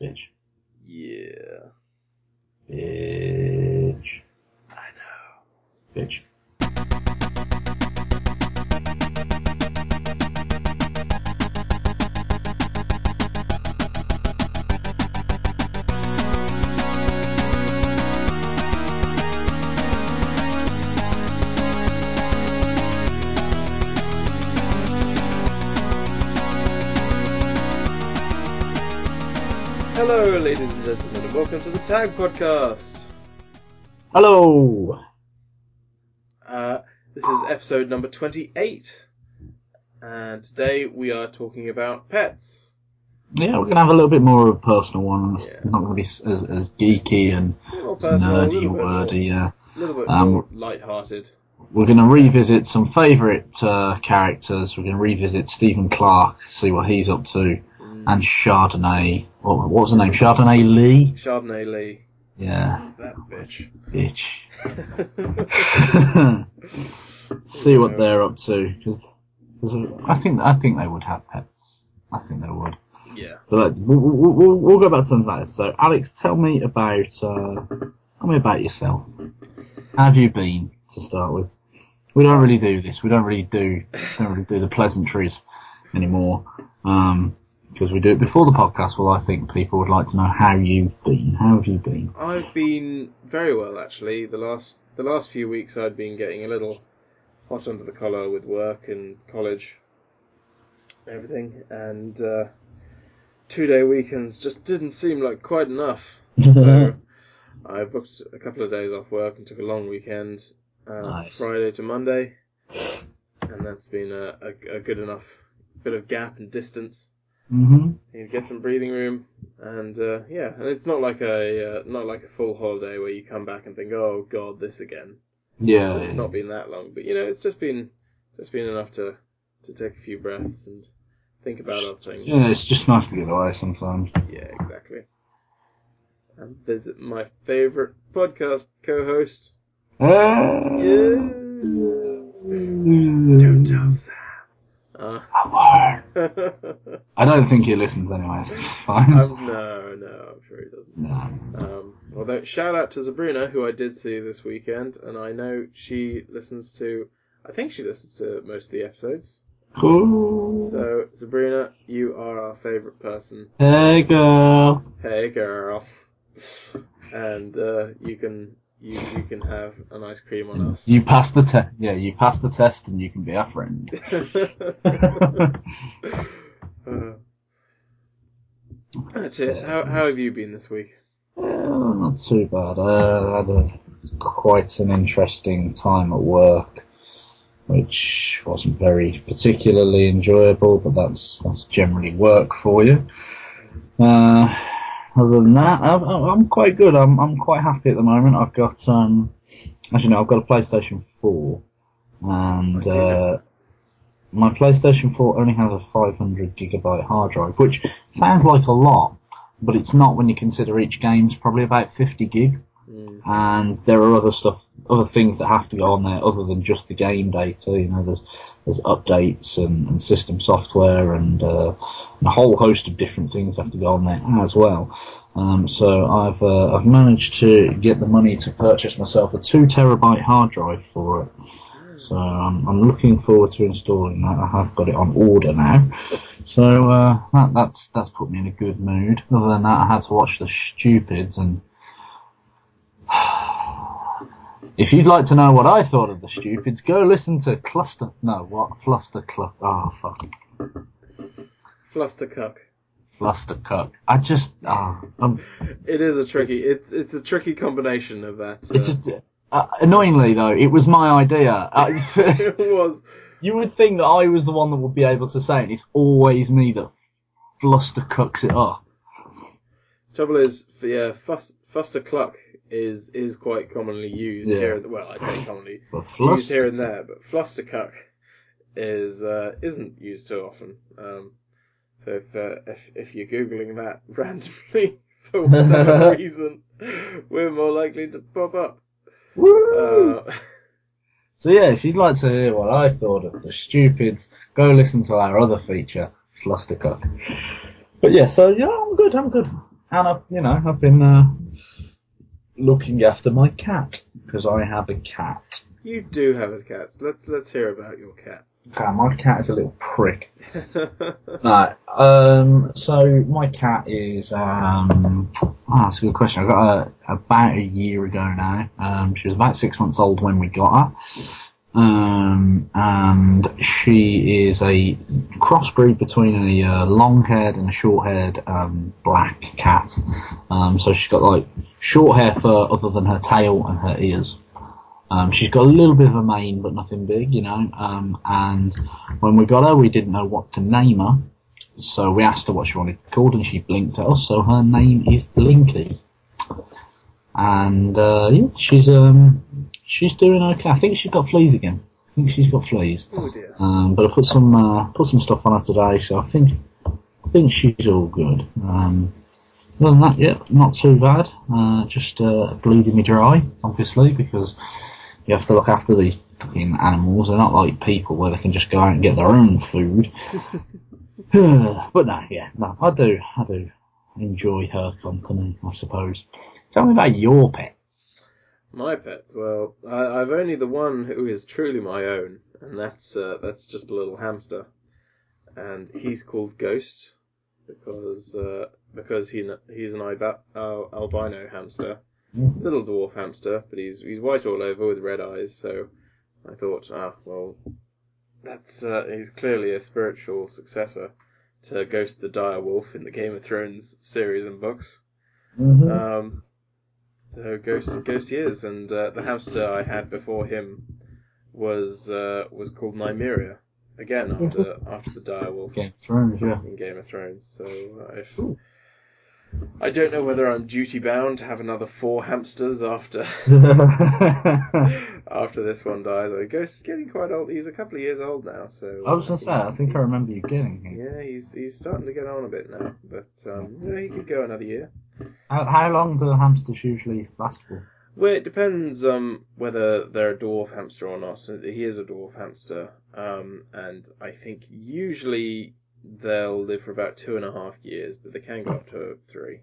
Bitch. Yeah. Bitch. I know. Bitch. Hello, ladies and gentlemen, and welcome to the Tag Podcast. Hello! Uh, this is episode number 28, and today we are talking about pets. Yeah, we're going to have a little bit more of a personal one. It's Yeah. not going to be as, as geeky and A little personal, a nerdy, little bit, wordy, yeah. a little bit Um, more light-hearted. We're going to revisit some favourite uh, characters. We're going to revisit Stephen Clark, see what he's up to. And Chardonnay. What, what was the name? Chardonnay Lee? Chardonnay Lee, Yeah, that bitch. bitch. see what they're up to, because I think I think they would have pets. I think they would. yeah. So that, we'll, we'll, we'll, go back to something like this. So, Alex, tell me about uh, tell me about yourself. How have you been to start with? We don't really do this. We don't really do don't really do the pleasantries anymore because we do it before the podcast. Well, I think people would like to know how you've been. How have you been? I've been very well actually. The last the last few weeks I'd been getting a little hot under the collar with work and college, everything, and uh, two day weekends just didn't seem like quite enough. So I booked a couple of days off work and took a long weekend, uh, Nice. Friday to Monday, and that's been a, a, a good enough bit of gap and distance. Hmm You get some breathing room, and uh, yeah, and it's not like a uh, not like a full holiday where you come back and think, oh god, this again. Yeah. It's not been that long, but you know, it's just been just been enough to to take a few breaths and think about other things. Yeah, it's just nice to get away sometimes. Yeah, exactly. And visit my favorite podcast co-host. Uh, Yeah. Don't tell Sam. I don't think he listens anyway. So fine. um, no, no, I'm sure he doesn't. no. Um, although shout out to Sabrina, who I did see this weekend, and I know she listens to. I think she listens to most of the episodes. Cool. So Sabrina, you are our favourite person. Hey girl. Hey, girl. And uh, you can you you can have an ice cream on us. You passed the test. Yeah, you passed the test, and you can be our friend. uh, that's it. So how how have you been this week? Well, not too bad. Uh, I had a, quite an interesting time at work, which wasn't very particularly enjoyable, but that's that's generally work for you. Uh, other than that, I'm, I'm quite good. I'm I'm quite happy at the moment. I've got um, as you know, I've got a PlayStation 4, and uh, my PlayStation 4 only has a 500 gigabyte hard drive, which sounds like a lot, but it's not when you consider each game's probably about 50 gig. Mm. And there are other stuff, other things that have to go on there other than just the game data. You know, there's there's updates and, and system software and, uh, and a whole host of different things have to go on there as well. Um, so I've uh, I've managed to get the money to purchase myself a two terabyte hard drive for it. So I'm looking forward to installing that. I have got it on order now. So uh, that, that's that's put me in a good mood. Other than that, I had to watch the Stupids, and if you'd like to know what I thought of the Stupids, go listen to Cluster. No, what Fluster Club? Oh fuck, Flustercuck. Fluster Cuck. I just ah, um, It is a tricky. It's it's a tricky combination of that. it's uh, a, uh, annoyingly though. It was my idea. Uh, it was. You would think that I was the one that would be able to say it. It's always me that fluster cooks it up. Trouble is, yeah, Fus- Fustercluck is is quite commonly used Yeah. here. Well, I say commonly But used fluster, here and there, but Flustercuck is uh, isn't used too often. Um, so if, uh, if if you're googling that randomly for whatever reason, we're more likely to pop up. Woo! Uh, So yeah, if you'd like to hear what I thought of the stupids, go listen to our other feature, Flustercock. But yeah, so yeah, I'm good. I'm good. and I've, you know, I've been uh, looking after my cat because I have a cat. You do have a cat. Let's let's hear about your cat. Okay, my cat is a little prick. no, um, so my cat is, um, oh, that's a good question. I got her about a year ago now. Um, she was about six months old when we got her. Um, and she is a crossbreed between a uh, long-haired and a short-haired um, black cat. Um, so she's got like short hair fur other than her tail and her ears. Um, she's got a little bit of a mane, but nothing big, you know. Um, and when we got her, we didn't know what to name her, so we asked her what she wanted called, and she blinked at us. So her name is Blinky, and uh, yeah, she's um she's doing okay. I think she's got fleas again. I think she's got fleas. oh dear. Um, but I put some uh, put some stuff on her today, so I think I think she's all good. Um, other than that, yeah, not too bad. Uh, just uh, bleeding me dry, obviously, because you have to look after these fucking animals. They're not like people where they can just go out and get their own food. but no, yeah, no, I do, I do enjoy her company, I suppose. Tell me about your pets. My pet. Well, I, I've only the one who is truly my own, and that's uh, that's just a little hamster, and he's called Ghost because uh, because he he's an alba- al- albino hamster, little dwarf hamster, but he's he's white all over with red eyes. So I thought, ah, well, that's uh, he's clearly a spiritual successor to Ghost the Dire Wolf in the Game of Thrones series and books. Mm-hmm. Um, so Ghost Ghost he is, and uh, the hamster I had before him was uh, was called Nymeria. Again after after the dire wolf Game of Thrones, yeah. in Game of Thrones. So uh, if I don't know whether I'm duty bound to have another four hamsters after after this one dies. I Ghost is getting quite old. He's a couple of years old now, so I was gonna uh, say, I think I remember you getting him. Yeah, he's he's starting to get on a bit now, but um, yeah, he could go another year. How, how long do hamsters usually last for? Well, it depends um, whether they're a dwarf hamster or not. So he is a dwarf hamster, um, and I think usually they'll live for about two and a half years, but they can go up to three.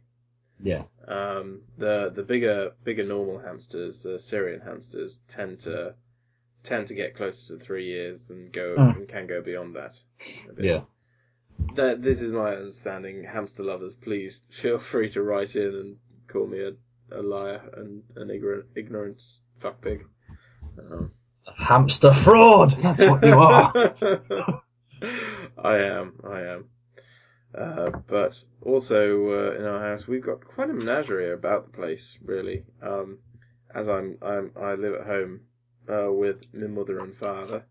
Yeah. Um, the the bigger bigger normal hamsters, uh, Syrian hamsters, tend to tend to get closer to three years and go Mm. and can go beyond that. a bit. Yeah. That this is my understanding. Hamster lovers, please feel free to write in and call me a, a liar and an ignorant ignorant fuckpig. Um, Hamster fraud! That's what you are. I am, I am. Uh, but also uh, in our house, we've got quite a menagerie about the place, really. Um, as I'm, I'm, I live at home uh, with my mother and father,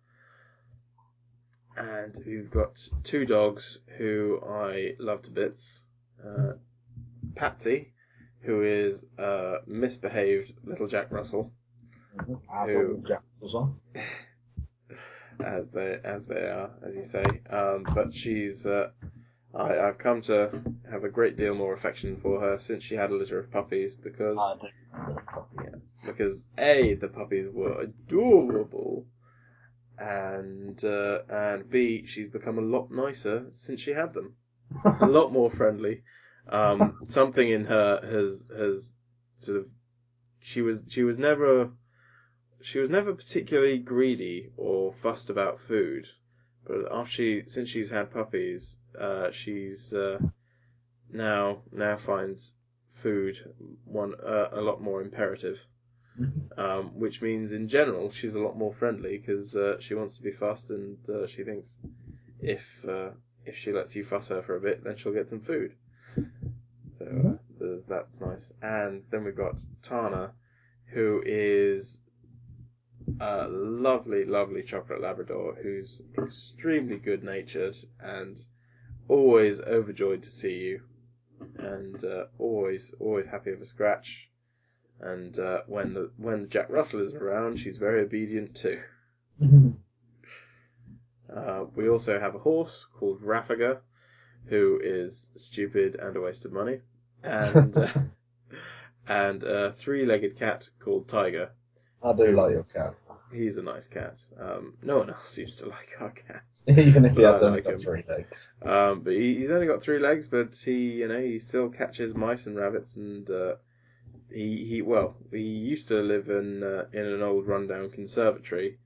and we've got two dogs who I love to bits. Uh, Patsy, who is a misbehaved little Jack Russell, As Who- jackals are. as they as they are, as you say. Um, but she's uh, I, I've come to have a great deal more affection for her since she had a litter of puppies because yes, because a the puppies were adorable, and uh, and b she's become a lot nicer since she had them, a lot more friendly. Um, something in her has has sort of she was she was never she was never particularly greedy or fussed about food, but after she since she's had puppies, uh, she's uh, now now finds food one uh, a lot more imperative. Um, which means in general she's a lot more friendly because uh, she wants to be fussed and uh, she thinks if uh, if she lets you fuss her for a bit, then she'll get some food. So uh, there's that's nice. And then we've got Tana, who is a lovely, lovely chocolate Labrador who's extremely good natured and always overjoyed to see you, and uh, always, always happy of a scratch. And uh, when the when the Jack Russell isn't around, she's very obedient too. Uh, we also have a horse called Raffaga, who is stupid and a waste of money, and uh, and a three-legged cat called Tiger. I do like your cat. he's a nice cat. Um, no one else seems to like our cat. Even if he has I only like got him. three legs. Um, but he, he's only got three legs, but he, you know, he still catches mice and rabbits, and uh, he, he, well, he used to live in uh, in an old rundown conservatory,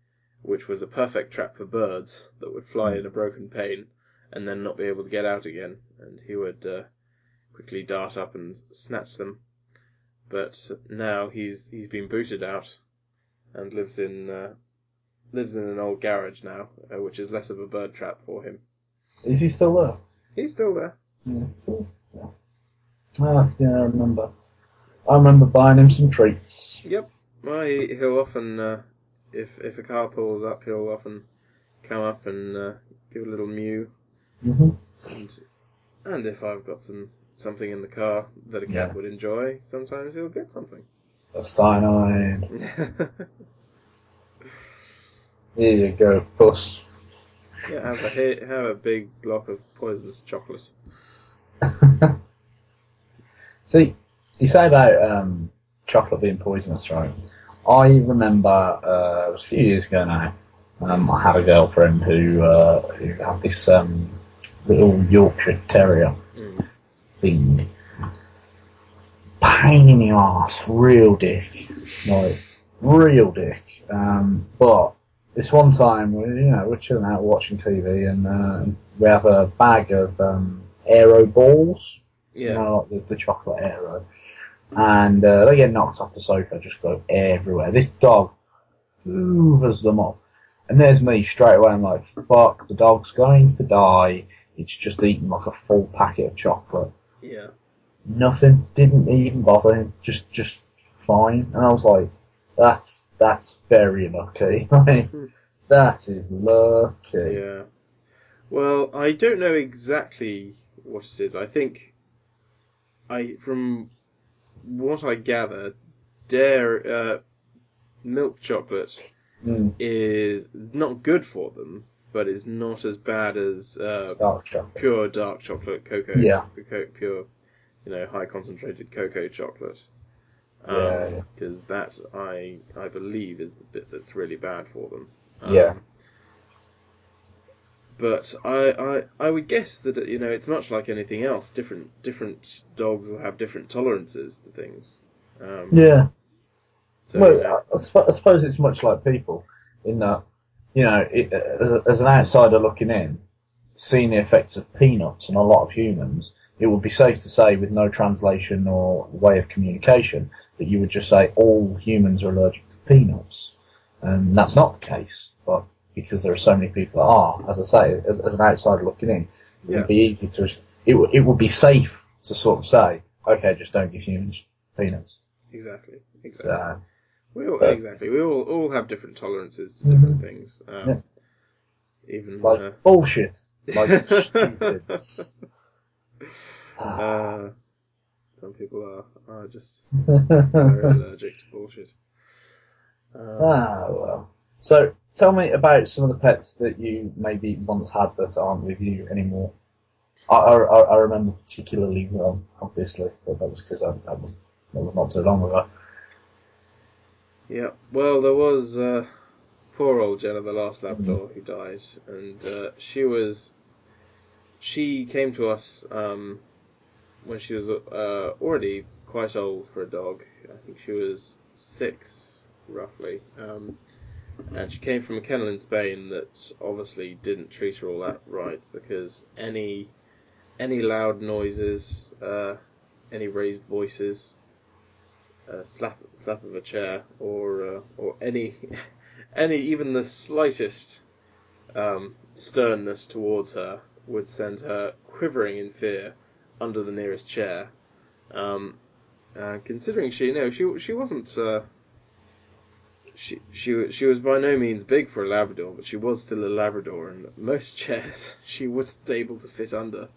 which was a perfect trap for birds that would fly in a broken pane and then not be able to get out again, and he would uh, quickly dart up and snatch them. But now he's he's been booted out and lives in uh, lives in an old garage now, uh, which is less of a bird trap for him. Is he still there? He's still there. Yeah. Ah, yeah, I remember. I remember buying him some treats. Yep. Well, he, he'll often, uh, if if a car pulls up, he'll often come up and uh, give a little mew, hmm and and if I've got some something in the car that a cat Yeah. would enjoy, sometimes he'll get something. A cyanide. Here you go, puss. yeah, have a have a big block of poisonous chocolate. See, you say about um, chocolate being poisonous, right? I remember uh, it was a few years ago now. Um, I had a girlfriend who uh, who had this um, little Yorkshire Terrier Mm. thing. Pain in the ass, real dick, like real dick. Um, but this one time, we you know we're chilling out watching TV, and uh, we have a bag of um, aero balls you Yeah. know, like the, the chocolate Aero. And uh, they get knocked off the sofa, just go everywhere. This dog hoovers them up. And there's me straight away. I'm like, fuck, the dog's going to die. It's just eaten like a full packet of chocolate. Yeah. Nothing. Didn't even bother him. Just, just fine. And I was like, that's, that's very lucky. Like, that is lucky. Yeah. Well, I don't know exactly what it is. I think I from what I gather, dairy uh, milk chocolate Mm, is not good for them, but is not as bad as uh, dark chocolate. pure dark chocolate cocoa. Yeah. cocoa- pure, you know, high concentrated cocoa chocolate. Yeah, yeah. Because that I I believe is the bit that's really bad for them. Um, Yeah. But I, I I would guess that you know it's much like anything else. Different different dogs will have different tolerances to things. Um, Yeah. So well, know, I, I suppose it's much like people in that, you know, it, as, as an outsider looking in, seeing the effects of peanuts on a lot of humans, it would be safe to say, with no translation or way of communication, that you would just say all humans are allergic to peanuts. And that's not the case, but because there are so many people that are, as I say, as, as an outsider looking in, it'd be easy to, it, would- it would be safe to sort of say, okay, just don't give humans peanuts. exactly, exactly. So, we all but- exactly we all all have different tolerances to different things. Um, Mm-hmm. Yeah. Even like uh, bullshit. Like stupids. uh, some people are are just very allergic to bullshit. Um, ah, well. So, tell me about some of the pets that you maybe once had that aren't with you anymore. I, I, I remember particularly well, obviously, but that was because I, that was, that was not too long ago. Yeah, well, there was uh, poor old Jenna, the last Labrador, who died, and uh, she was. She came to us um, when she was uh, already quite old for a dog. I think she was six, roughly. Um, and she came from a kennel in Spain that obviously didn't treat her all that right because any any loud noises, uh, any raised voices, a slap slap of a chair or uh, or any any even the slightest um, sternness towards her would send her quivering in fear under the nearest chair. Um, considering she you know she she wasn't uh, she she she was by no means big for a Labrador, but she was still a Labrador, and most chairs she wasn't able to fit under.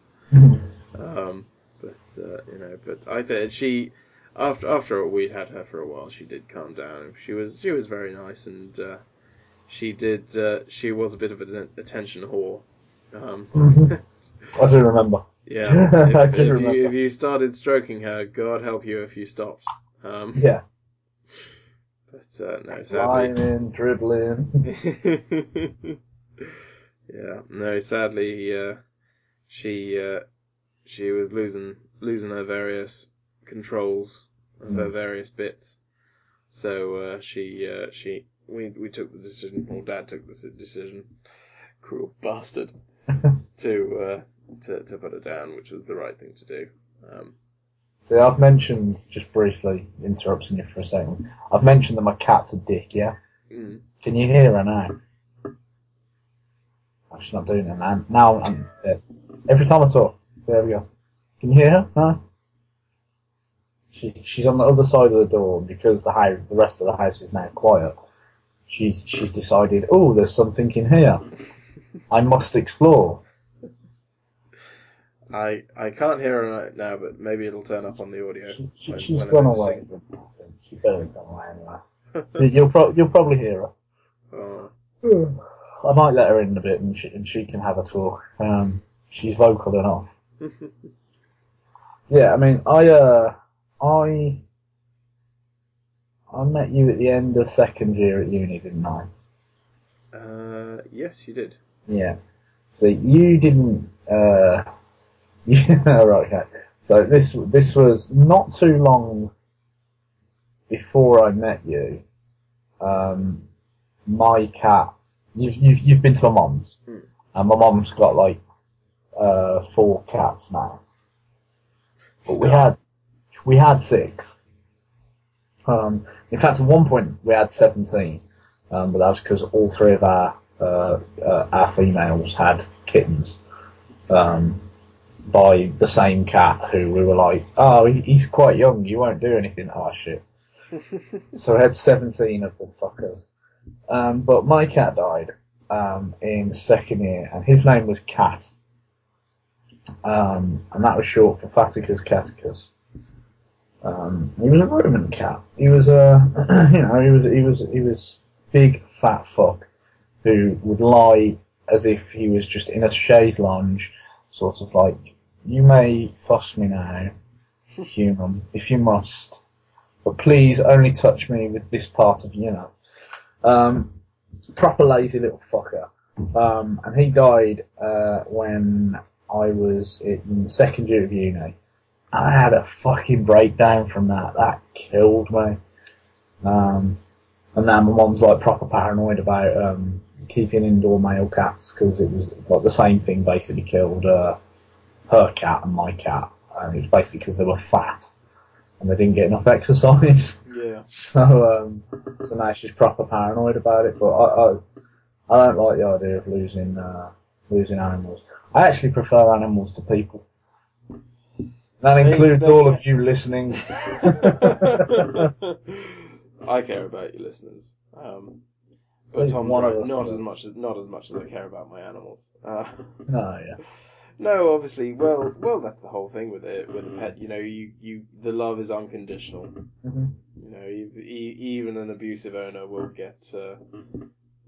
Um, but uh, you know, but I think she after after we'd had her for a while, she did calm down. She was she was very nice, and uh, she did uh, she was a bit of an attention whore. Um, I do remember. yeah, I if, if remember. you if you started stroking her, God help you if you stopped. Um, Yeah. But uh, no, sadly, Climbing, dribbling. yeah, no, sadly, uh, she uh, she was losing losing her various controls of her Mm. various bits. So uh, she uh, she we we took the decision, or Dad took the decision, cruel bastard, to uh, to to put her down, which was the right thing to do. Um, See, I've mentioned, just briefly, interrupting you for a second, I've mentioned that my cat's a dick, yeah? mm, Can you hear her now? Oh, she's not doing it, man. Now, I'm, uh, every time I talk, there we go. Can you hear her? No? She's, she's on the other side of the door, and because the house, the rest of the house is now quiet, she's, she's decided, oh, there's something in here. I must explore. I I can't hear her right now, but maybe it'll turn up on the audio. She, she, when- she's when gone away. sing. She better gone away anyway. You'll, pro- you'll probably hear her. Oh, I might let her in a bit and she, and she can have a talk. Um, she's vocal enough. Yeah, I mean, I, uh, I, I met you at the end of second year at uni, didn't I? uh, yes, you did. Yeah. So you didn't, uh, yeah, right, okay. So this, this was not too long before I met you. Um, my cat, you've, you've, you've been to my mom's, Hmm. and my mom's got like, uh, four cats now. But we had, we had six. Um, in fact, at one point we had 17, um, but that was because all three of our, uh, uh, our females had kittens, um, by the same cat who we were like, oh, he's quite young, you won't do anything. Oh shit. So I had 17 of the fuckers. Um, but my cat died, um, in second year, and his name was Cat. Um, and that was short for Faticus caticus. Um, he was a Roman cat. He was a, you know, he was, he was, he was big fat fuck who would lie as if he was just in a chaise lounge, sort of like, you may fuss me now, human, if you must, but please only touch me with this part of you know. Um, proper lazy little fucker. Um, and he died uh, when I was in second year of uni. I had a fucking breakdown from that. That killed me. Um, and now my mom's like proper paranoid about um, keeping indoor male cats because it was like the same thing basically killed uh, her cat and my cat. And it was basically because they were fat and they didn't get enough exercise. Yeah. So, um, so now she's proper paranoid about it. But I, I, I don't like the idea of losing, uh, losing animals. I actually prefer animals to people. That includes all of you listening. I care about you listeners. Um, but Tom's one of. Not as much as not as much as I care about my animals. Uh, no, yeah. no, obviously. Well, well, that's the whole thing with it. With a pet, you know, you you the love is unconditional. hmm You know, e- e- even an abusive owner will get uh,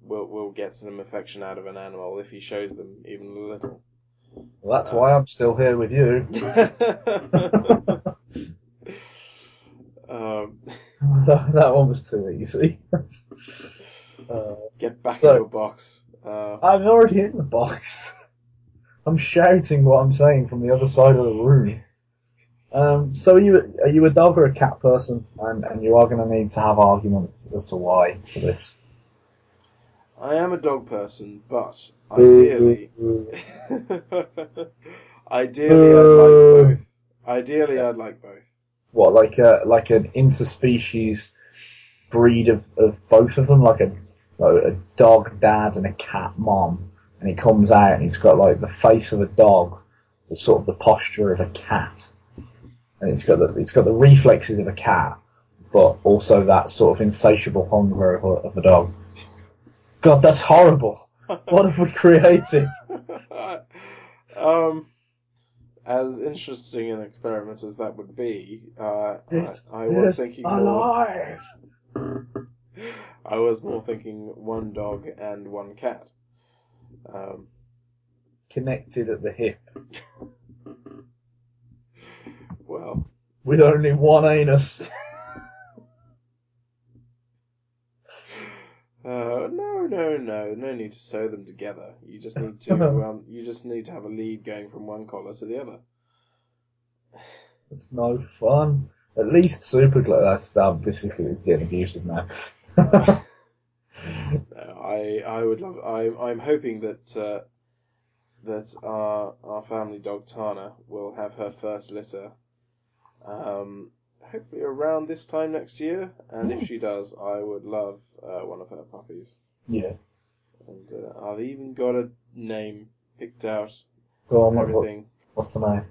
will will get some affection out of an animal if he shows them even a little. Well, that's why I'm still here with you. um, that, that one was too easy. Uh, get back So- in your box. Uh, I'm already in the box. I'm shouting what I'm saying from the other side of the room. Um, so are you are you a dog or a cat person? And and you are going to need to have arguments as to why for this. I am a dog person, but ideally, ideally I'd like both. Ideally, I'd like both. what like a like an interspecies breed of, of both of them, like a like a dog dad and a cat mom, and he comes out and he's got like the face of a dog, but sort of the posture of a cat, and it's got the it's got the reflexes of a cat, but also that sort of insatiable hunger of a, of a dog. God, that's horrible. What have we created? um, as interesting an experiment as that would be, uh, I, I was thinking more. I was more thinking one dog and one cat. Um, Connected at the hip well, with only one anus. Uh, no, no, no, no need to sew them together. You just need to, um, you just need to have a lead going from one collar to the other. It's no fun. At least super glue. That's um, this is getting abusive now. No, I, I would love. I'm, I'm hoping that uh, that our our family dog Tana will have her first litter. Um, hopefully around this time next year, and if she does, I would love uh, one of her puppies. yeah. And uh, I've even got a name picked out. Go on. and What, what, everything. what's the name?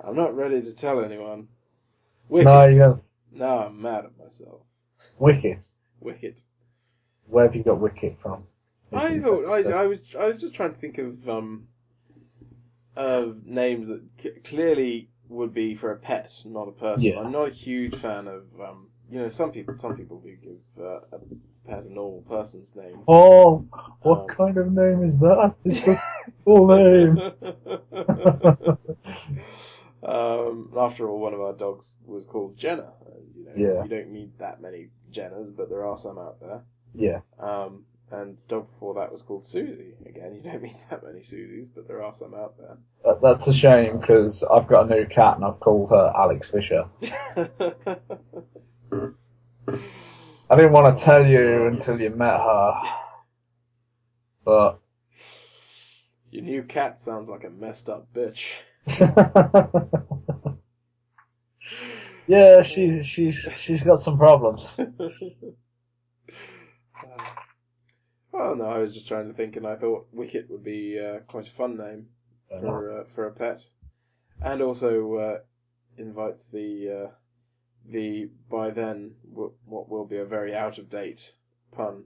I'm not ready to tell anyone. Wicket. No, you got Now I'm mad at myself. Wicket. Wicket. Where have you got Wicket from? I thought I, I was I was just trying to think of um of names that c- clearly would be for a pet, not a person. Yeah. I'm not a huge fan of um you know some people some people do give uh, a pet a normal person's name. Oh, what Um, kind of name is that? It's a full name. um, after all, one of our dogs was called Jenna. And, you know, Yeah. You don't need that many Jennas, but there are some out there. Yeah. Um, and the dog before that was called Susie. Again, you don't meet that many Susies, but there are some out That, that's a shame because I've got a new cat and I've called her Alex Fisher. I didn't want to tell you until you met her, but Your new cat sounds like a messed up bitch. yeah, she's she's she's got some problems. well, no, I was just trying to think, and I thought Wicket would be uh, quite a fun name for uh, for a pet, and also uh, invites the uh, the by then w- what will be a very out of date pun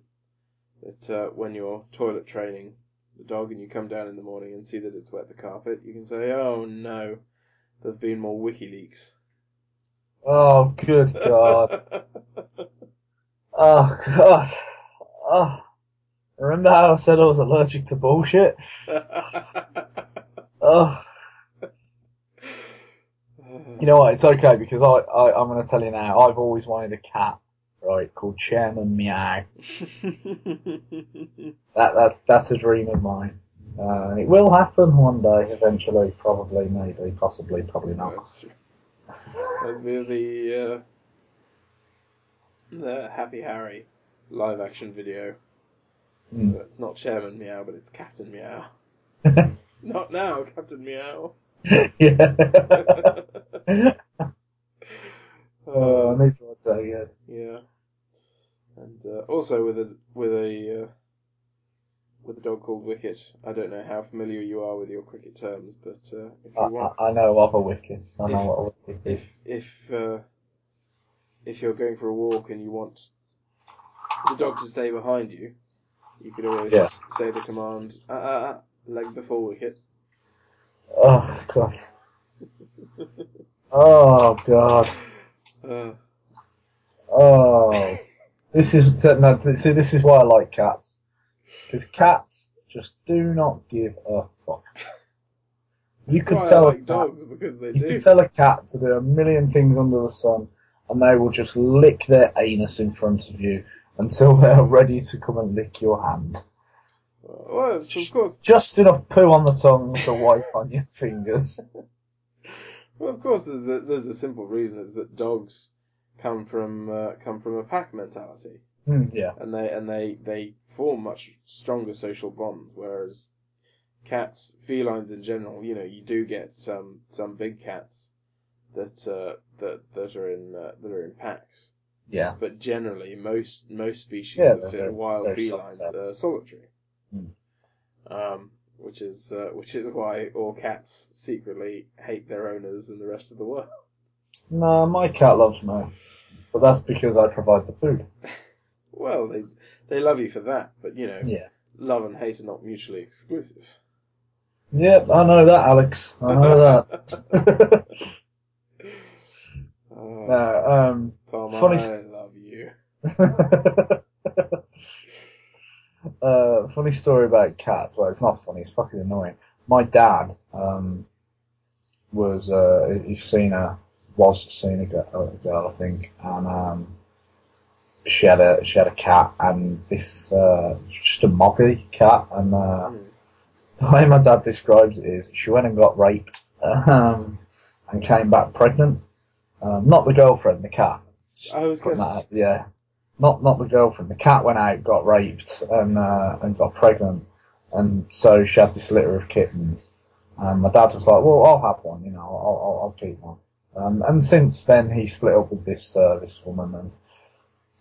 that uh, when you're toilet training the dog and you come down in the morning and see that it's wet the carpet, you can say, "Oh no, there's been more WikiLeaks." Oh, good God! Oh God! Oh, remember how I said I was allergic to bullshit? Oh, you know what? It's okay because I, I I'm going to tell you now. I've always wanted a cat, right? Called Chairman Meow. That that that's a dream of mine. Uh, and it will happen one day, eventually, probably, maybe, possibly, probably not. That's Reminds the uh, the Happy Harry live action video. Mm. But not Chairman Meow, but it's Captain Meow. Not now, Captain Meow. yeah. oh, I need to watch that again. Yeah. And uh, also with a with a uh, with a dog called Wicket. I don't know how familiar you are with your cricket terms, but uh, if you I, want, I, I know of a wicket. I know If- what a wicket is. if if uh, if you're going for a walk and you want the dog to stay behind you, you could always Yeah. say the command uh, uh, uh, leg before wicket. Oh god. Oh god. Uh, Oh. This is see, this is why I like cats because cats just do not give a fuck. You that's could tell a like cat, dogs because they you do. could tell a cat to do a million things under the sun, and they will just lick their anus in front of you until they're ready to come and lick your hand. well, of course, Just enough poo on the tongue to wipe on your fingers. well, of course, there's the, there's the simple reason is that dogs come from uh, come from a pack mentality. Hmm, yeah. and they and they they form much stronger social bonds. Whereas cats, felines in general, you know, you do get some some big cats that uh, that that are in uh, that are in packs, Yeah. but generally most most species Yeah, of they're- they're- wild they're felines solitary. are solitary. Hmm. Um, which is uh, which is why all cats secretly hate their owners and the rest of the world. No, my cat loves me. But that's because I provide the food. Well, they they love you for that, but you know, Yeah. love and hate are not mutually exclusive. Yep, I know that, Alex. I know that. Oh, no, um, Tom, funny I love you. uh, funny story about cats. Well, it's not funny. It's fucking annoying. My dad um, was uh, he's seen a was seen a girl, a girl I think, and um, she had a she had a cat and this uh, just a moggy cat and uh, Hmm. the way my dad describes it is she went and got raped um, and came back pregnant. Um, not the girlfriend, the cat. I was going to yeah. Not not the girlfriend. The cat went out, got raped, and uh, and got pregnant, and so she had this litter of kittens. And my dad was like, "Well, I'll have one, you know, I'll I'll, I'll keep one." Um, and since then, he split up with this uh, this woman, and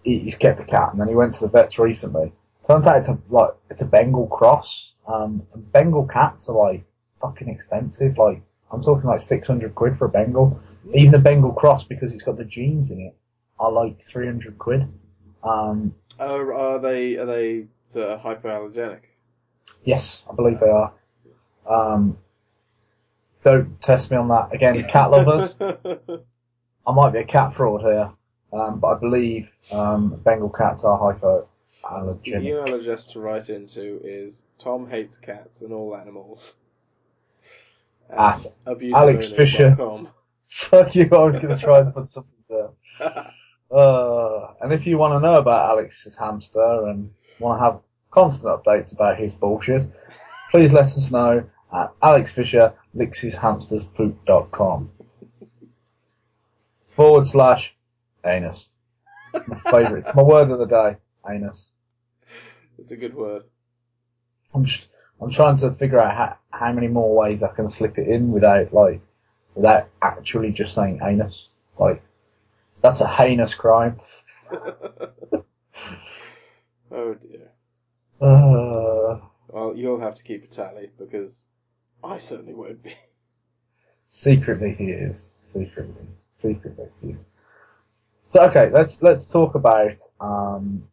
he, he's kept the cat. And then he went to the vets recently. Turns out it's a like it's a Bengal cross. Um, Bengal cats are like fucking expensive. Like I'm talking like six hundred quid for a Bengal. Even a Bengal cross because it's got the genes in it are like three hundred quid. Um, Are, are they are they uh, hypoallergenic? yes, I believe they are. Um, don't test me on that again, cat lovers. I might be a cat fraud here, um, but I believe um, Bengal cats are The hypoallergenic. email address to write into is Tom hates cats and all animals. At Alex Fisher. Fuck you! I was going to try and put something there. Uh, and if you want to know about Alex's hamster and want to have constant updates about his bullshit, please let us know at Alex Fisher lickshishamsterspoop.com forward slash anus. My favourite. It's my word of the day. Anus. It's a good word. I'm just, I'm trying to figure out how, how many more ways I can slip it in without like, without actually just saying anus. Like, that's a heinous crime. Oh dear. Uh, Well, you'll have to keep a tally because I certainly won't be. secretly he is. Secretly. Secretly he is. So okay, let's, let's talk about, um,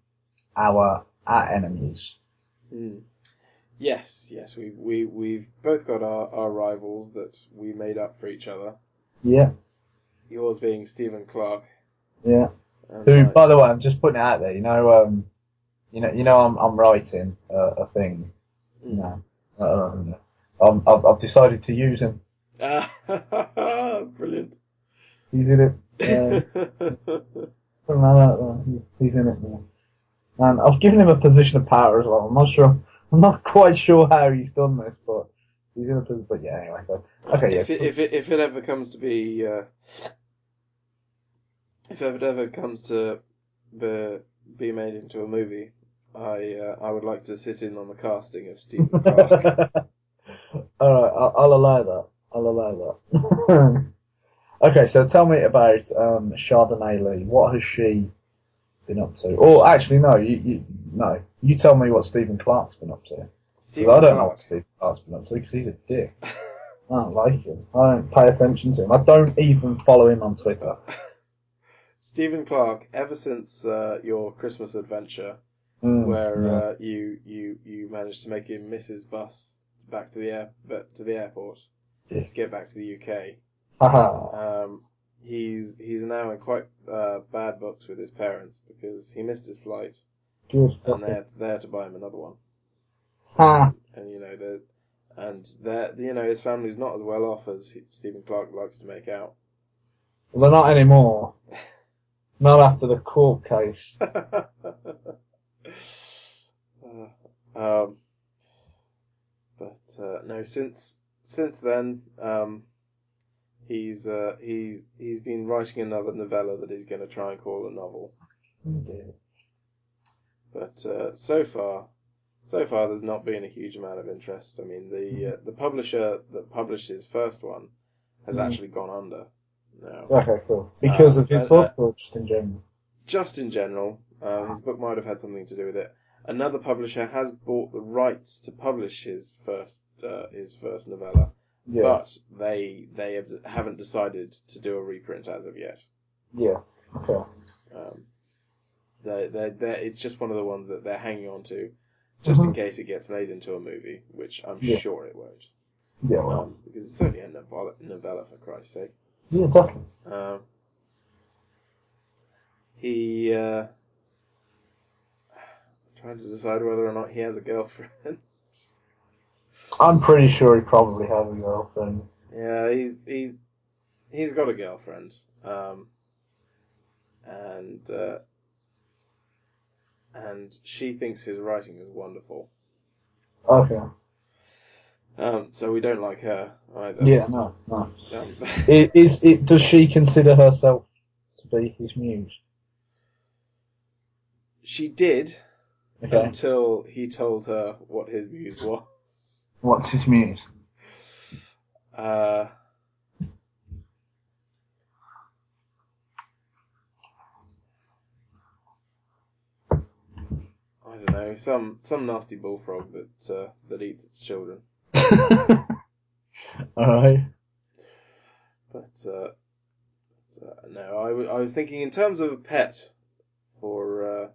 our, our enemies. Hmm. Yes, yes, we we we've both got our, our rivals that we made up for each other. Yeah, Yours being Stephen Clark. yeah. And Who, by the way, I'm just putting it out there, you know, um, you know, you know, I'm, I'm writing a, a thing, you know, um, I'm, I've, I've decided to use him. Ah, brilliant. He's in it. Uh, something like that, he's, he's in it now. And I've given him a position of power as well. I'm not sure, I'm not quite sure how he's done this, but he's in a position, but yeah, anyway, so, okay, yeah. if it, if it if it ever comes to be uh, if it ever comes to be, be made into a movie, I uh, I would like to sit in on the casting of Stephen Clark. Alright, I'll, I'll allow that. I'll allow that. okay, so tell me about um, Chardonnay Lee. What has she been up to? Or actually, no, you, you no, you tell me what Stephen Clark's been up to. Because I don't know what Stephen Clark's been up to because he's a dick. I don't like him. I don't pay attention to him. I don't even follow him on Twitter. Stephen Clark, ever since uh, your Christmas adventure, Mm, where yeah. uh, you you you managed to make him miss his bus back to the air but to the airport Yeah. to get back to the UK. Um, he's he's now in quite uh, bad books with his parents because he missed his flight Good. and they're there to buy him another one. Ha. And you know the and that you know his family's not as well off as he- Stephen Clark likes to make out. Well, they're not anymore. Not after the court case. Uh, um, but uh, no, since since then, um, he's uh, he's he's been writing another novella that he's going to try and call a novel. But uh, so far, so far, there's not been a huge amount of interest. I mean, the uh, the publisher that published his first one has Mhm. actually gone under now. Okay, cool. Because Uh, of his uh, book or just in general? just in general, uh, his book might have had something to do with it. Another publisher has bought the rights to publish his first uh, his first novella, Yeah. but they they have, haven't decided to do a reprint as of yet. yeah. Okay. Um, they they they it's just one of the ones that they're hanging on to, just in Mhm. case it gets made into a movie, which I'm Yeah. sure it won't, Yeah, well. um, because it's only a novella, novella for Christ's sake. Yeah, exactly. Um, he uh, trying to decide whether or not he has a girlfriend. I'm pretty sure he probably has a girlfriend. yeah, he's he's he's got a girlfriend, um, and uh, and she thinks his writing is wonderful. Okay. Um, so we don't like her either. Yeah, no, no. Um, I- Is it? Does she consider herself to be his muse? she did Okay. until he told her what his muse was. What's his muse? Uh, I don't know, some some nasty bullfrog that uh, that eats its children. All right. But, uh, but, uh, no, I, w- I was thinking in terms of a pet for uh,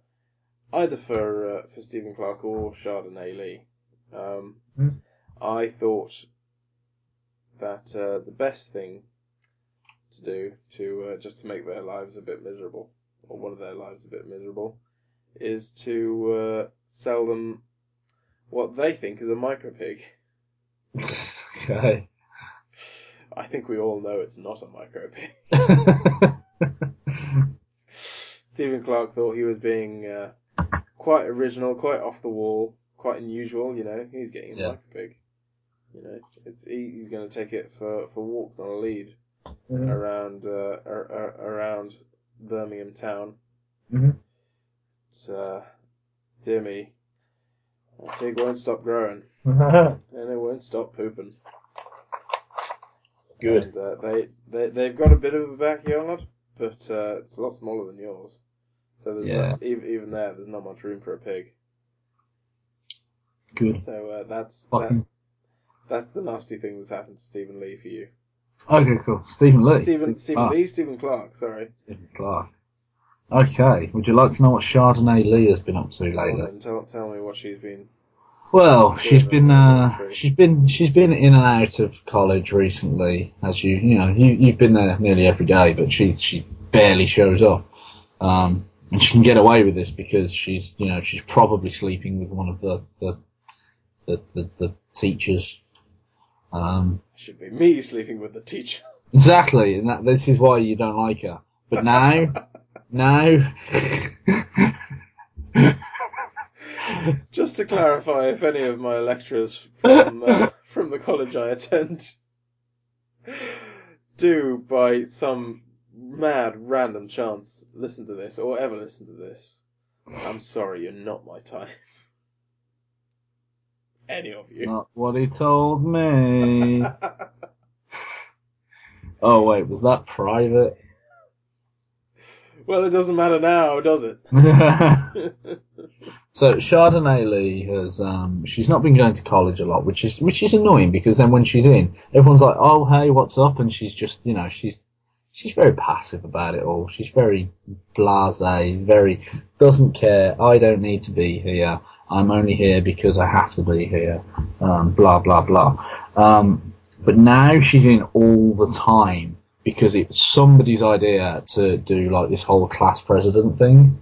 either for uh, for Stephen Clark or Chardonnay Lee. Um, Hmm. I thought that uh, the best thing to do to uh, just to make their lives a bit miserable, or one of their lives a bit miserable, is to uh, sell them what they think is a micro pig. Okay. I think we all know it's not a micro pig. Stephen Clark thought he was being uh, quite original, quite off the wall, quite unusual. You know, he's getting a Yeah. micro pig. You know, it's he, he's going to take it for, for walks on a lead Mhm. around uh, ar- ar- around Birmingham town. Mhm. It's, uh, dear me, pig won't stop growing, and it won't stop pooping. Good. And, uh, they they they've got a bit of a backyard, but uh, it's a lot smaller than yours. So there's Yeah. not, even even there, there's not much room for a pig. Good. So uh, that's that. That's the nasty thing that's happened to Stephen Lee for you. Okay, cool. Stephen Lee. Stephen Stephen Clark. Lee, Stephen Clark. Sorry. Stephen Clark. Okay. Would you like to know what Chardonnay Lee has been up to lately? then, tell tell me what she's been. Well, she's been uh, she's been she's been in and out of college recently, as you you know you you've been there nearly every day, but she she barely shows up, um, and she can get away with this because she's you know she's probably sleeping with one of the the the, the, the teachers. Um, Should be me sleeping with the teacher. exactly, and that this is why you don't like her. But now, now. Just to clarify, if any of my lecturers from uh, from the college I attend do, by some mad random chance, listen to this or ever listen to this, I'm sorry, you're not my type. Any of It's you. not what he told me. Oh wait, was that private? well, it doesn't matter now, does it? so Chardonnay Lee has um she's not been going to college a lot, which is which is annoying because then when she's in, everyone's like, "Oh hey, what's up?" and she's just you know she's she's very passive about it all. She's very blasé, very doesn't care. I don't need to be here. I'm only here because I have to be here. Um, blah blah blah. Um, but now she's in all the time because it's somebody's idea to do like this whole class president thing,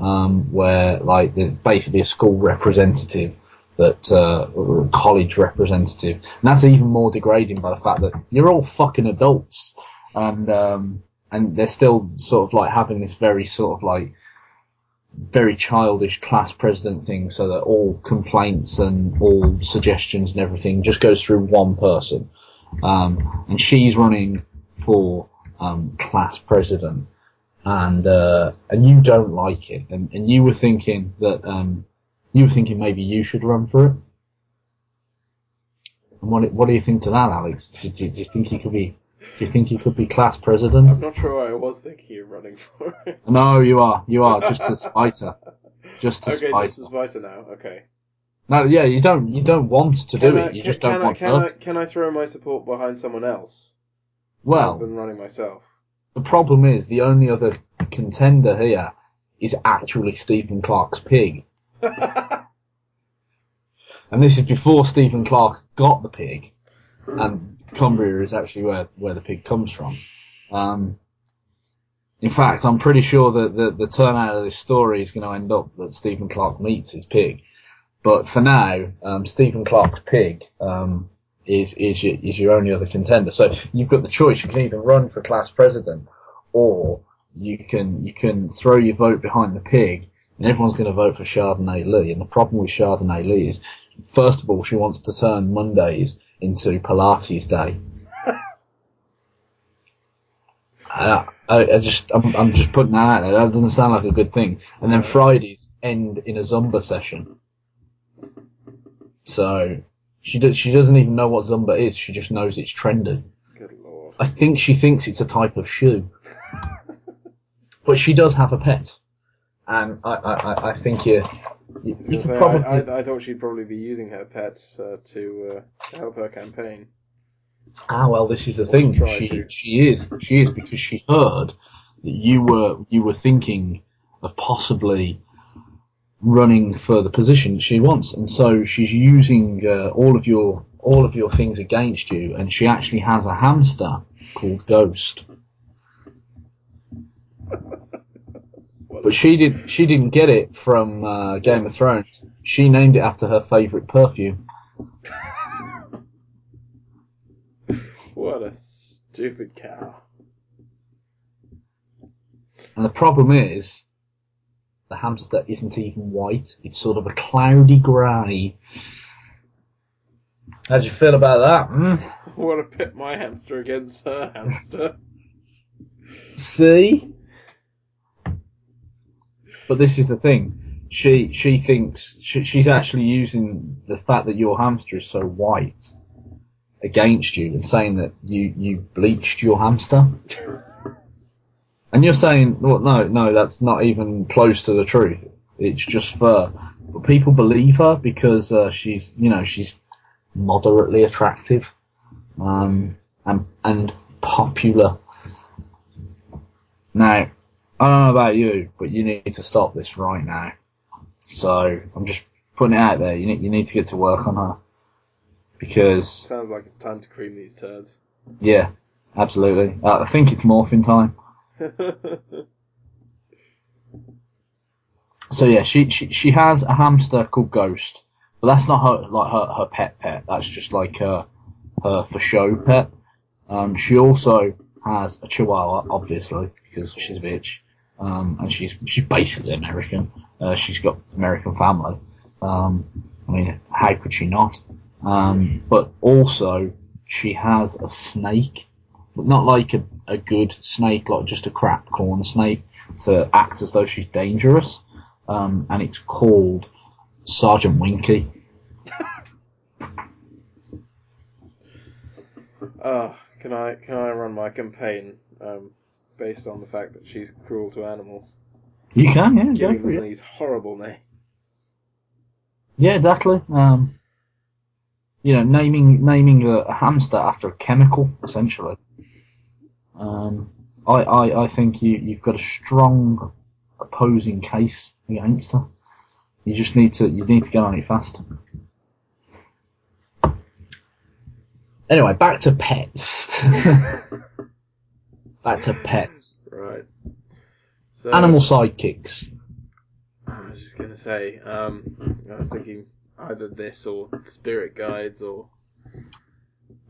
um, where like basically a school representative that uh, college representative, and that's even more degrading by the fact that you're all fucking adults, and um, and they're still sort of like having this very sort of like very childish class president thing, so that all complaints and all suggestions and everything just goes through one person, um, and she's running for um, class president, and uh, and you don't like it, and, and you were thinking that um, you were thinking maybe you should run for it. And what what do you think to that, Alex? Do, do, do you think he could be? Do you think he could be class president? I'm not sure why I was thinking of running for it. No, you are. You are just to spite her. Just to Okay, spite just as vital now. Okay. No, yeah, you don't. You don't want to do Can it. You can, just don't can I, want can her. I can I throw my support behind someone else rather Well, than running myself? the problem is the only other contender here is actually Stephen Clark's pig, and this is before Stephen Clark got the pig, and Cumbria is actually where where the pig comes from. Um, in fact, I'm pretty sure that the, the turnout of this story is going to end up that Stephen Clark meets his pig. But for now, um, Stephen Clark's pig um, is is your, is your only other contender. So you've got the choice. You can either run for class president, or you can you can throw your vote behind the pig and everyone's going to vote for Chardonnay Lee. And the problem with Chardonnay Lee is, first of all, she wants to turn Mondays into Pilates Day. I, I, I just, I'm, I'm just putting that out there. That doesn't sound like a good thing. And then Fridays end in a Zumba session. So she does, she doesn't even know what Zumba is. She just knows it's trendy. Good lord. I think she thinks it's a type of shoe. but she does have a pet. And I, I, I- think you, you, I, you gonna could say, probably, I, I, thought she'd probably be using her pets uh, to, uh, to help her campaign. ah well this is the Or thing. She, to. she is, she is because she heard that you were, you were thinking of possibly running for the position she wants. And so she's using, uh, all of your, all of your things against you and she actually has a hamster called Ghost. But she did. She didn't get it from uh, Game of Thrones. She named it after her favourite perfume. What a stupid cow. And the problem is, the hamster isn't even white. It's sort of a cloudy grey. How'd you feel about that? Hmm? I want to pit my hamster against her hamster. See? But this is the thing. She she thinks she, she's actually using the fact that your hamster is so white against you and saying that you you bleached your hamster. And you're saying, well, no, no, that's not even close to the truth. It's just fur. But people believe her because uh, she's, you know, she's moderately attractive, um, and and popular. Now, I don't know about you, but you need to stop this right now. So I'm just putting it out there. You need you need to get to work on her because Sounds like it's time to cream these turds. yeah, absolutely. Uh, I think it's morphing time. So yeah, she, she she has a hamster called Ghost, but that's not her like her, her pet pet. That's just like her her for show pet. Um, she also has a Chihuahua, obviously because she's a bitch, um, and she's she's basically American. Uh, she's got American family. Um, I mean, how could she not? Um, but also she has a snake, but not like a, a good snake, like just a crap corn snake to act as though she's dangerous. Um, and it's called Sergeant Winky. Ah, can I can I run my campaign um, based on the fact that she's cruel to animals, You can, yeah, giving for them these horrible names? Yeah, exactly. Um, you know, naming naming a, a hamster after a chemical, essentially. Um, I, I, I think you, you've got a strong opposing case against her. You just need to you need to get on it fast. Anyway, back to pets. back to pets. Right. So Animal sidekicks. I was just gonna say, um, I was thinking either this or spirit guides or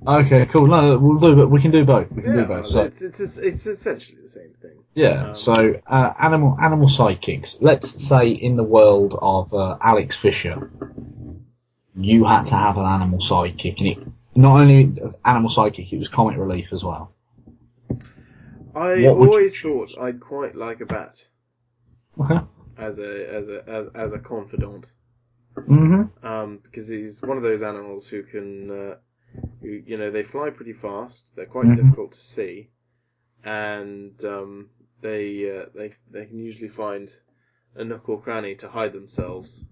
Okay, cool. No, we'll do. but We can do both. We can do both. So, it's, it's it's essentially the same thing. Yeah. Um, so uh, animal animal sidekicks. Let's say in the world of uh, Alex Fisher, you had to have an animal sidekick, and it not only animal sidekick, it was comic relief as well. I What would you always choose? thought I'd quite like a bat Okay. as a as a as, as a confidant. Mhm. um, because he's one of those animals who can, uh, who, you know, they fly pretty fast. They're quite Mhm. difficult to see, and um, they uh, they they can usually find a nook or cranny to hide themselves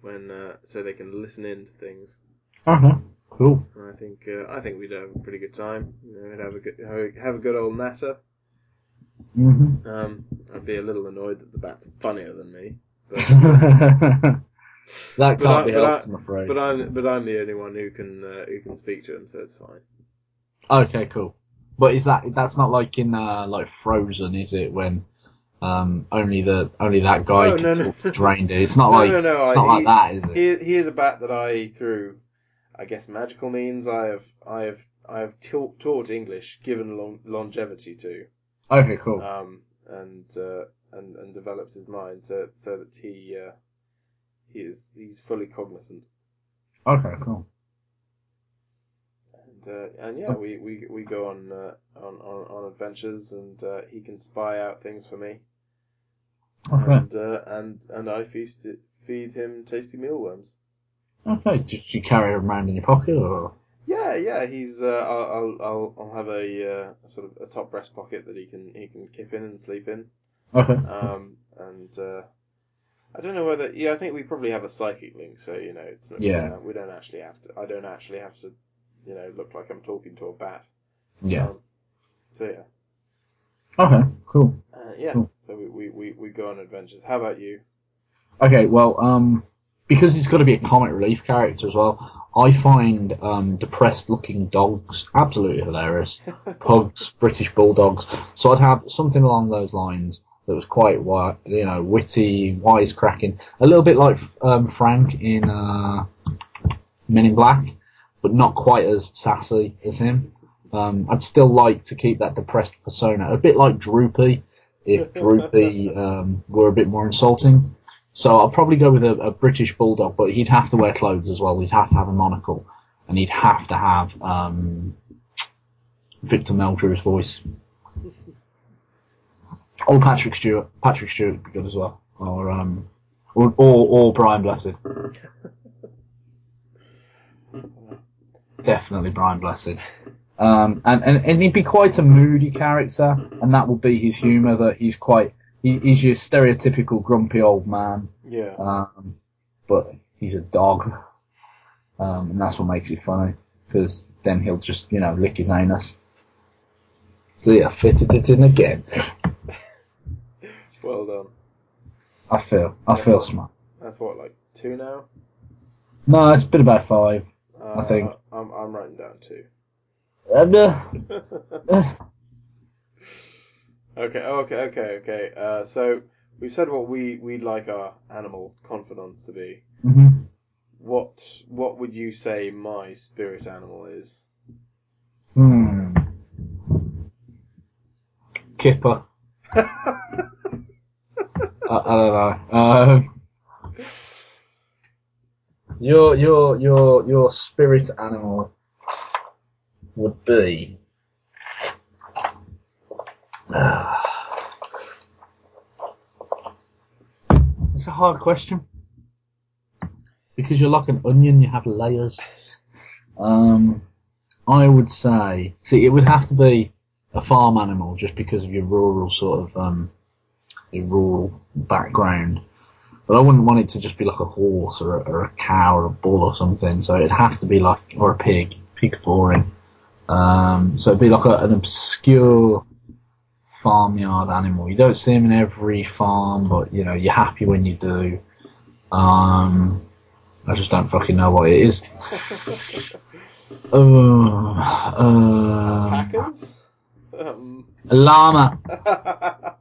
when, uh, so they can listen in to things. Okay. Cool. And I think uh, I think we'd have a pretty good time. You know, we'd have a good have a- have a good old natter. Mhm. Um, I'd be a little annoyed that the bat's funnier than me, but that can't I- be but I- helped, I'm afraid. but I'm but I'm the only one who can uh, who can speak to him, so it's fine. Okay, cool. But is that that's not like in uh, like Frozen, is it? When um, only the only that guy can no, no. talk to reindeer. It's not No, like no, no, it's I- not like he- that, is it? Here, here's a bat that I, through, I guess, magical means, I have, I have, I have taught, taught English, given long, longevity to, Okay, cool. um, and uh, and and develops his mind so so that he uh, he is he's fully cognizant. Okay, cool. And uh, and yeah, we, we, we go on, uh, on on on adventures, and uh, he can spy out things for me, Okay. and uh, and and I feast it, feed him tasty mealworms. Okay. Did you carry him around in your pocket or? Yeah, yeah, he's. Uh, I'll, I'll I'll have a, uh, sort of a top breast pocket that he can he can kip in and sleep in. Okay. Um, and uh, I don't know whether. Yeah, I think we probably have a psychic link, so you know, it's not, Yeah. we, don't, we don't actually have to. I don't actually have to, you know, look like I'm talking to a bat. Yeah. Um, so yeah, Okay. Cool. uh, yeah. Cool. So we, we, we, we go on adventures. How about you? Okay. Well, um, because he's got to be a comic relief character as well. I find um, depressed-looking dogs absolutely hilarious. Pugs, British bulldogs. So I'd have something along those lines that was quite, you know, witty, wisecracking, a little bit like um, Frank in uh, Men in Black, but not quite as sassy as him. Um, I'd still like to keep that depressed persona, a bit like Droopy, if Droopy um, were a bit more insulting. So I'll probably go with a, a British bulldog, but he'd have to wear clothes as well. He'd have to have a monocle, and he'd have to have um, Victor Meldrew's voice. Or Patrick Stewart. Patrick Stewart would be good as well, or um, or or, or Brian Blessed. Definitely Brian Blessed. Um, and, and, and he'd be quite a moody character, and that would be his humour, that he's quite, he, he's your stereotypical grumpy old man, Yeah. um, but he's a dog, um, and that's what makes it funny, because then he'll just, you know, lick his anus. See, I fitted it in again. Well done. I feel, I That's feel what- smart. That's what, like two now? No, it's been about five. Uh, think. I'm, I'm writing down two. And, uh, uh, Okay, okay, okay, okay. Uh, so we've said what we we'd like our animal confidants to be. mhm. What what would you say my spirit animal is? Hmm. Kipper. I, I don't know. Um, your your your your spirit animal would be. It's a hard question because you're like an onion. You have layers. Um, I would say, see, it would have to be a farm animal just because of your rural sort of um, your rural background. But I wouldn't want it to just be like a horse or a, or a cow or a bull or something. So it'd have to be like or a pig. Pig's boring. Um, so it'd be like a, an obscure farmyard animal. You don't see them in every farm, but you know you're happy when you do. Um, I just don't fucking know what it is. Uh, uh, Packers? Um, a llama.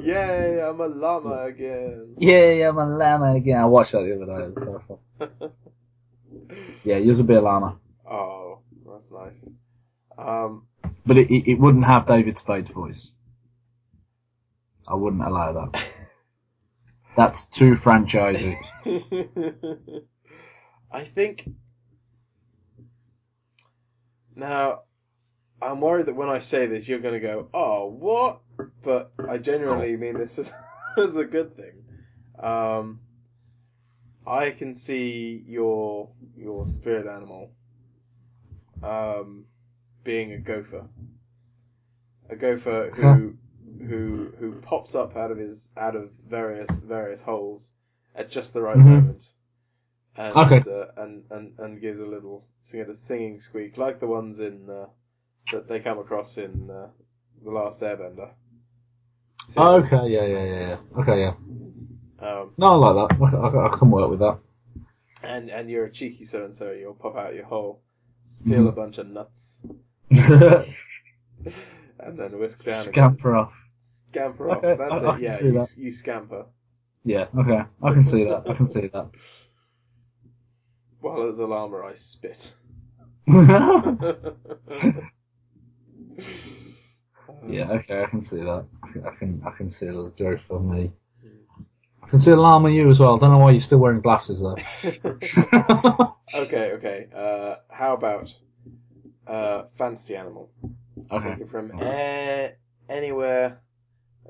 Yay, I'm a llama again. Yeah, I'm a llama again. I watched that the other day. It was so fun. Yeah, yours would be a llama, Oh, that's nice. Um, but it, it, it wouldn't have David Spade's voice. I wouldn't allow that. That's too franchisey. I think now I'm worried that when I say this, you're going to go, "Oh, what?" But I genuinely mean this as, as a good thing. Um, I can see your your spirit animal um, being a gopher, a gopher who who who pops up out of his out of various various holes at just the right Mhm. moment, and Okay. uh, and and and gives a little sing a singing squeak like the ones in uh, that they come across in uh, the Last Airbender. Series. okay, yeah, yeah, yeah, yeah. Okay, yeah. Um, No, I like that. I, I, I can work with that. and and you're a cheeky so and so. You'll pop out your hole, steal Mhm. a bunch of nuts, and then whisk down again. Scamper off. Scamper off. Okay, That's I- I it. can Yeah, see you, that. you scamper. Yeah, okay. I can see that. I can see that. While as a llama, I spit. Yeah, okay, I can see that. I can, I can, I can see a little go for me. I can see a llama you as well. I Don't know why you're still wearing glasses though. okay, okay. Uh, how about uh, fantasy animal? okay. Take it from a- anywhere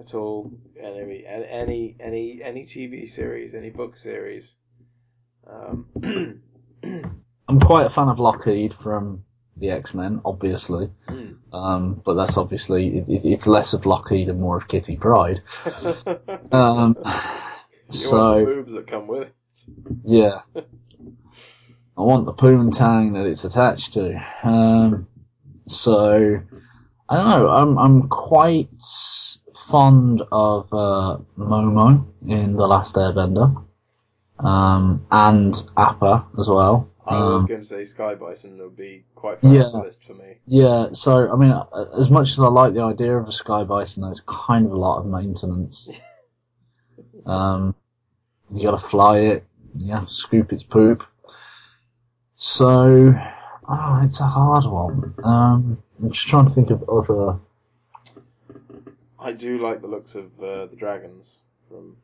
at all, any any any any TV series, any book series. Um, I'm quite a fan of Lockheed from the X Men, obviously. mm. Um, but that's obviously it, it, it's less of Lockheed and more of Kitty Pryde. Um, you want the so boobs that come with it. yeah, I want the poontang that it's attached to. Um, so I don't know. I'm I'm quite fond of uh, Momo in the Last Airbender, um, and Appa as well. I was Um, going to say Sky Bison would be quite far Yeah. the list for me. Yeah, so I mean, as much as I like the idea of a sky bison, there's kind of a lot of maintenance. um, you got to fly it, you have to scoop its poop. So, oh, it's a hard one. Um, I'm just trying to think of other. I do like the looks of uh, the dragons from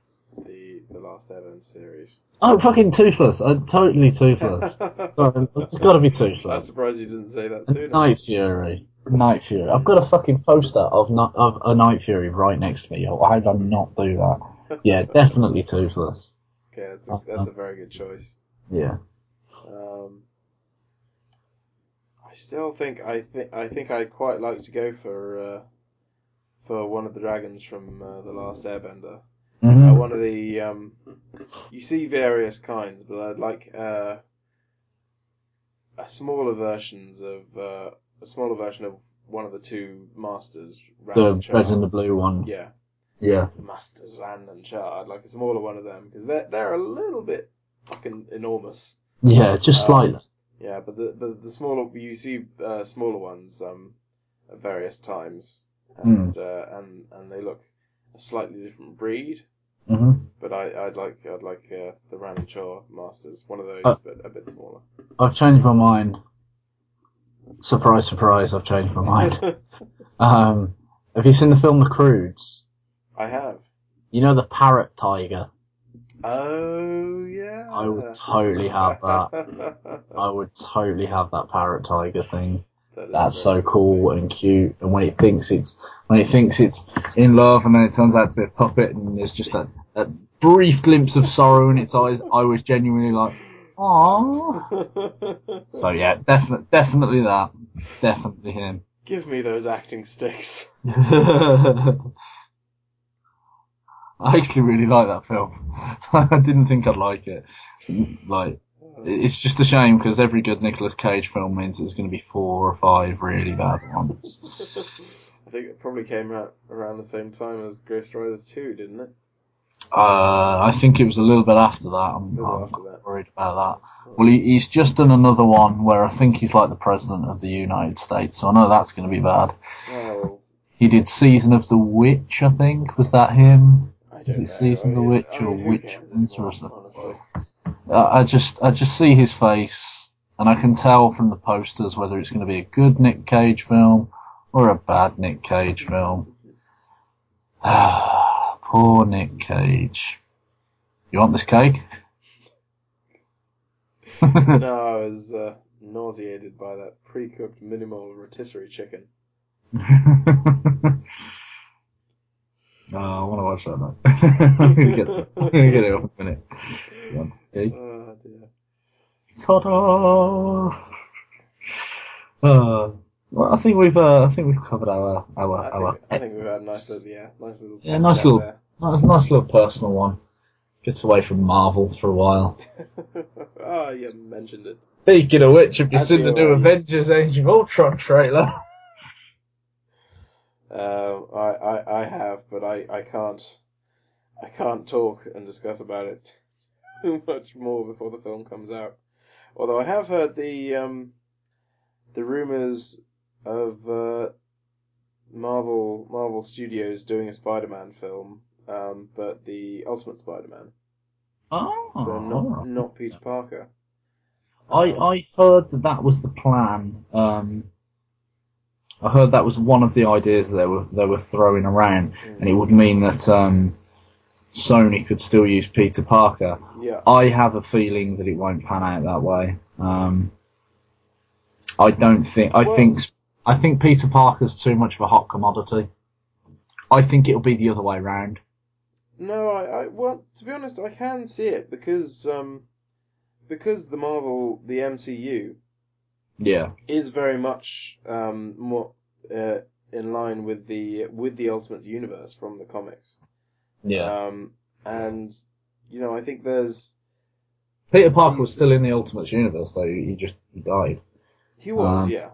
the the last Evans series. Oh, fucking toothless! I'm totally toothless. Sorry, it's got to be toothless. I'm surprised you didn't say that sooner. Night Fury. Night Fury. I've got a fucking poster of Ni- of a Night Fury right next to me. How did I not do that? Yeah, definitely toothless. Okay, that's a, that's a very good choice. Yeah. Um, I still think I think I think I'd quite like to go for uh, for one of the dragons from uh, the last Airbender. Uh, hmm one of the um, you see various kinds, but I'd like uh, a smaller versions of uh, a smaller version of one of the two masters. Ran The and Shaw. red and the blue one. yeah, Yeah. masters Ran and Shaw. I'd like a smaller one of them because they're they're a little bit fucking enormous. Yeah, just Um, slightly. Yeah, but the but the smaller you see uh, smaller ones um, at various times, and uh, and and they look a slightly different breed. hmm But I I'd like I'd like uh, the Ranchor Masters, one of those, Uh, but a bit smaller. I've changed my mind. Surprise, surprise, I've changed my mind. um, have you seen the film The Croods? I have. You know the parrot tiger? Oh yeah. I would totally have that. I would totally have that parrot tiger thing. That That's so cool and cute. And when it thinks it's when it thinks it's in love, and then it turns out to be a puppet, and there's just that, that brief glimpse of sorrow in its eyes. I was genuinely like, "Aww." So yeah, definitely, definitely that, definitely him. Give me those acting sticks. I actually really like that film. I didn't think I'd like it. Like, it's just a shame because every good Nicolas Cage film means there's going to be four or five really bad ones. I think it probably came out around the same time as Ghost Rider 2, didn't it? Uh, I think it was a little bit after that. I'm, I'm after that. worried about that. Well, he, he's just done another one where I think he's like the president of the United States, so I know that's going to be bad. Oh, He did Season of the Witch, I think. Was that him? Is it know. Season of the Witch I or mean, who Witch Hunter or something? I I just, I just see his face, and I can tell from the posters whether it's going to be a good Nick Cage film or a bad Nick Cage film. Poor Nick Cage. You want this cake? no, I was uh, nauseated by that pre-cooked minimal rotisserie chicken. Oh, I want to watch that now. I'm gonna get it. I'm gonna get it in a minute. You want this cake? Oh dear. Ta-da! Uh, well, I think we've, uh, I think we've covered our, our, I our, think, I think we've had a nice little, yeah, nice little, Yeah, nice little- there. nice, nice little personal one. Gets away from Marvel for a while. oh, you mentioned it. Speaking of which, have you As seen the new. Avengers Age of Ultron trailer? Um, I, I, I have, but I, I can't, I can't talk and discuss about it too much more before the film comes out. Although I have heard the, um, the rumors of uh, Marvel, Marvel Studios doing a Spider-Man film, um, but the Ultimate Spider-Man, Oh, so not not Peter Parker. I Um, I heard that that was the plan. Um, I heard that was one of the ideas that they were they were throwing around, and it would mean that um, Sony could still use Peter Parker. Yeah. I have a feeling that it won't pan out that way. Um, I don't think. I Well- think. I think Peter Parker's too much of a hot commodity. I think it'll be the other way round. No, I, I well, to be honest, I can see it because um, because the Marvel, the MCU, Yeah. is very much um more uh, in line with the with the Ultimate Universe from the comics. Yeah. Um, and you know, I think there's Peter Parker was still in the Ultimate Universe though. He just he died. he was Um, yeah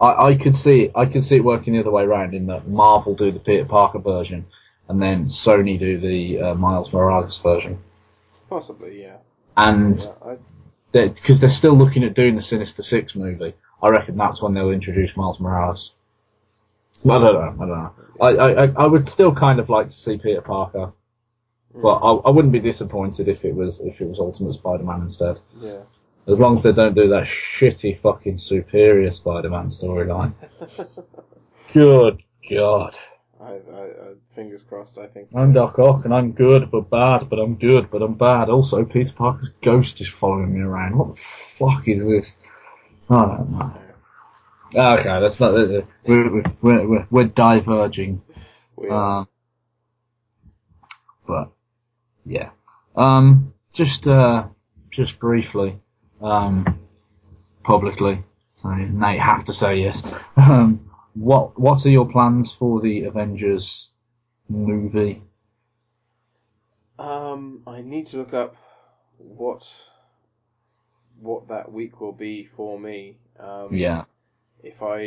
I, I could see it. I could see it working the other way around in that Marvel do the Peter Parker version, and then Sony do the uh, Miles Morales version, possibly yeah. and yeah because they're still looking at doing the Sinister Six movie. I reckon that's when they'll introduce Miles Morales. I don't know. I don't know. I, I, I- I would still kind of like to see Peter Parker, but I, I wouldn't be disappointed if it was if it was Ultimate Spider-Man instead. yeah. As long as they don't do that shitty fucking Superior Spider-Man storyline. Good God. I, I, I fingers crossed. I think. I'm Doc Ock and I'm good but bad, but I'm good but I'm bad. Also, Peter Parker's ghost is following me around. What the fuck is this? I don't know. Okay, that's not. We're, we're, we're, we're, we're diverging. We. Um, but yeah, um, just uh, just briefly, um, publicly. So now you have to say yes. Um, what what are your plans for the Avengers movie? Um, I need to look up what what that week will be for me. Um, Yeah, If I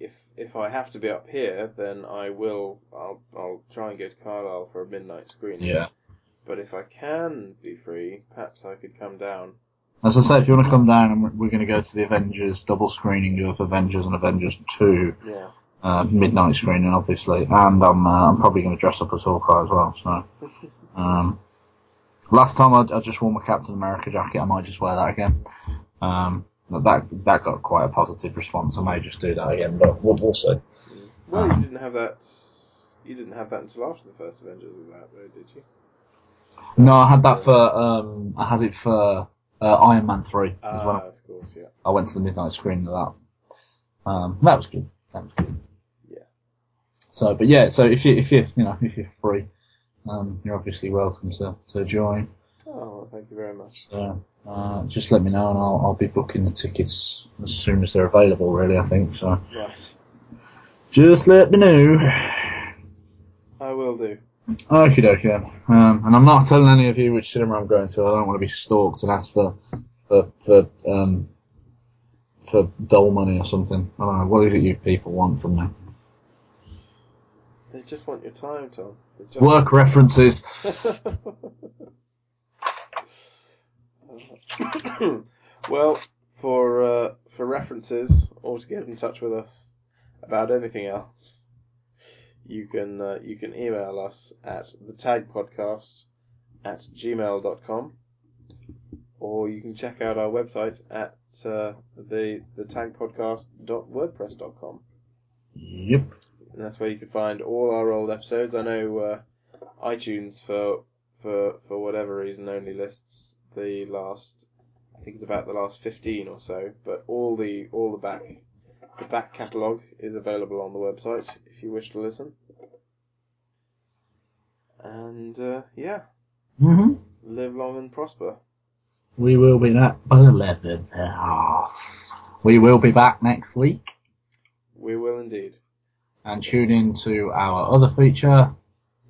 if if I have to be up here, then I will. I'll I'll try and go to Carlisle for a midnight screening. yeah. But if I can be free, perhaps I could come down. As I say, if you want to come down, and we're- going to go to the Avengers double screening of Avengers and Avengers Two. Yeah. uh, midnight screening, obviously, and I'm uh, I'm probably going to dress up as Hawkeye as well. So, um, last time I, I just wore my Captain America jacket. I might just wear that again. Um, that that got quite a positive response. I may just do that again, but we'll, we'll see. Well, you Um, didn't have that. You didn't have that until after the first Avengers was out, though, did you? No, I had that for um, I had it for uh, Iron Man three as Ah, well. of course, yeah. I went to the midnight screening of that. Um, that was good. That was good. Yeah. So, but yeah, so if you if you you know if you're free, um, you're obviously welcome to to join. Oh, well, thank you very much. So, uh, just let me know and I'll, I'll be booking the tickets as soon as they're available, really, I think. So, Right, just let me know. I will do. Okie okay. Um, and I'm not telling any of you which cinema I'm going to. I don't want to be stalked and asked for, for, for, um, for dole money or something. I don't know. What is it you people want from me? They just want your time, Tom. Just Work references. well, for uh, for references or to get in touch with us about anything else, you can uh, you can email us at the tag podcast at gmail.com or you can check out our website at uh, the the tagpodcast.wordpress.com. Yep. And that's where you can find all our old episodes. I know uh, iTunes for for for whatever reason only lists the last. I think it's about the last fifteen or so. But all the all the back the back catalogue is available on the website if you wish to listen. And uh, yeah, hmm live long and prosper. We will be back. eleven. We will be back next week. We will indeed. and tune in to our other feature,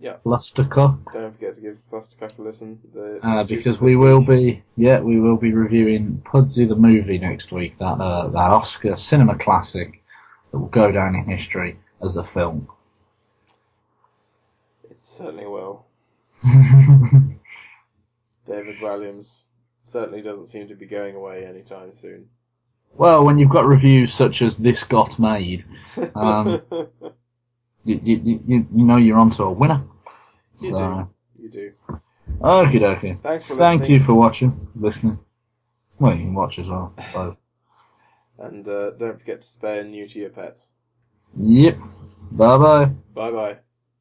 Yeah. Lustercock, Don't forget to give Clustercuck a listen. The, the uh, because we will be, yeah, we will be reviewing Pudsey the movie next week, that uh, that Oscar cinema classic that will go down in history as a film. It certainly will. David Williams certainly doesn't seem to be going away anytime soon. well, when you've got reviews such as this got made, Um, you, you, you, you know you're onto a winner. You So, you do. okie dokie. Thanks for Thank listening. you for watching, listening. Well, you can watch as well. So, And uh, don't forget to spay and neuter your pets. Yep. Bye bye. Bye bye.